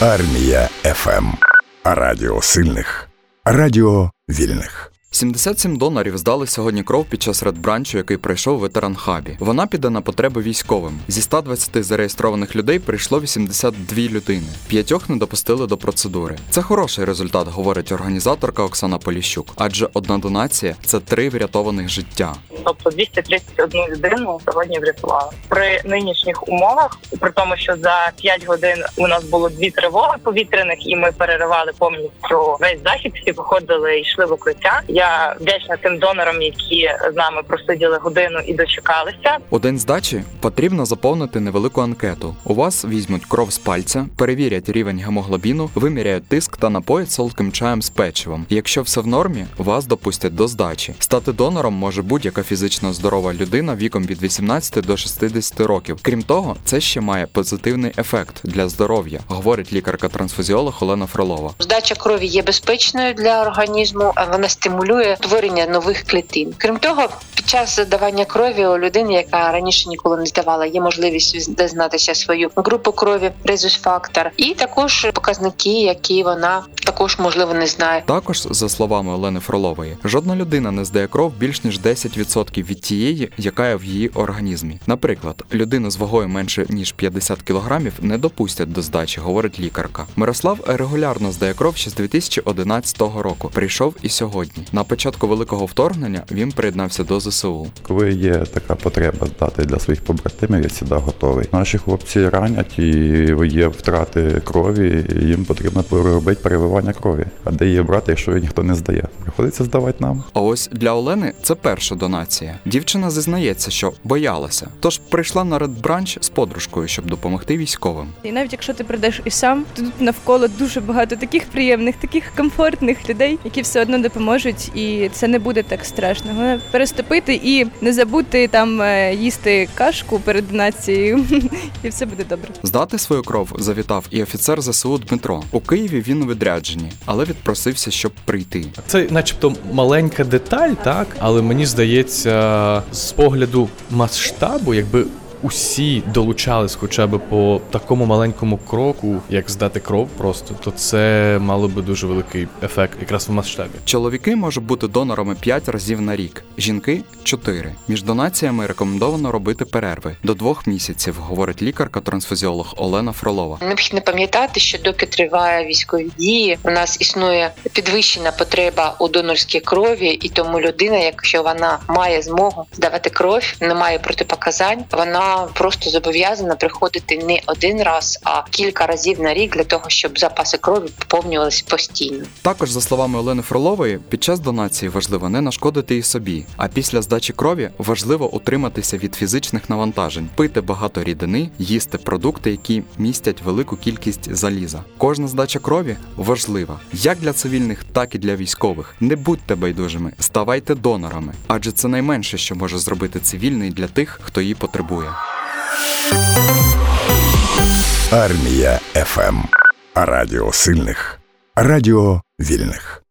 Армія ФМ. Радіо сильних. Радіо вільних. 77 донорів здали сьогодні кров під час редбранчу, який пройшов в ветеранхабі. Вона піде на потреби військовим. Зі 120 зареєстрованих людей прийшло 82 людини. П'ятьох не допустили до процедури. Це хороший результат, говорить організаторка Оксана Поліщук. Адже одна донація це три врятованих життя. Тобто 231 людину сьогодні врятували. При нинішніх умовах, при тому, що за 5 годин у нас було дві тривоги повітряних, і ми переривали повністю весь захід. Всі виходили і йшли в укриття. Я вдячна тим донорам, які з нами просиділи годину і дочекалися. У день здачі потрібно заповнити невелику анкету. У вас візьмуть кров з пальця, перевірять рівень гемоглобіну, виміряють тиск та напоять солодким чаєм з печивом. Якщо все в нормі, вас допустять до здачі. Стати донором може будь-яка фізично здорова людина віком від 18 до 60 років. Крім того, це ще має позитивний ефект для здоров'я, говорить лікарка-трансфузіолог Олена Фролова. Здача крові є безпечною для організму, а вона стимулює створення нових клітин. Крім того, під час здавання крові у людини, яка раніше ніколи не здавала, є можливість дізнатися свою групу крові, резус-фактор, і також показники, які вона також можливо не знає. Також за словами Олени Фролової, жодна людина не здає кров більш ніж 10% від тієї, яка є в її організмі. Наприклад, людину з вагою менше ніж 50 кг не допустять до здачі, говорить лікарка. Мирослав регулярно здає кров ще з 2011 року. Прийшов і сьогодні. На початку великого вторгнення він приєднався до ЗСУ. Коли є така потреба здати для своїх побратимів, я завжди готовий. Наші хлопці ранять і є втрати крові, їм потрібно робити переливання крові. А де її брати, якщо її ніхто не здає? Приходиться здавати нам. А ось для Олени це перша донація. Дівчина зізнається, що боялася, тож прийшла на редбранч з подружкою, щоб допомогти військовим. І навіть якщо ти прийдеш і сам, то тут навколо дуже багато таких приємних, таких комфортних людей, які все одно допоможуть, і це не буде так страшно. Головне переступити і не забути там е, їсти кашку перед донацією, і все буде добре. Здати свою кров завітав і офіцер ЗСУ Дмитро. У Києві він у відрядженні, але відпросився, щоб прийти. Це, начебто, маленька деталь, так але мені здається, з погляду масштабу, якби усі долучались хоча б по такому маленькому кроку, як здати кров, просто то це мало би дуже великий ефект, якраз в масштабі. Чоловіки можуть бути донорами 5 разів на рік, жінки 4. Між донаціями рекомендовано робити перерви до двох місяців, говорить лікарка-трансфузіолог Олена Фролова. Необхідно пам'ятати, що доки триває військові дії, у нас існує підвищена потреба у донорській крові, і тому людина, якщо вона має змогу здавати кров, не має протипоказань, просто зобов'язана приходити не один раз, а кілька разів на рік для того, щоб запаси крові поповнювалися постійно. Також за словами Олени Фролової, під час донації важливо не нашкодити і собі. А після здачі крові важливо утриматися від фізичних навантажень, пити багато рідини, їсти продукти, які містять велику кількість заліза. Кожна здача крові важлива як для цивільних, так і для військових. Не будьте байдужими, ставайте донорами, адже це найменше, що може зробити цивільний для тих, хто її потребує. Армія ФМ. Радіо сильних. Радіо вільних.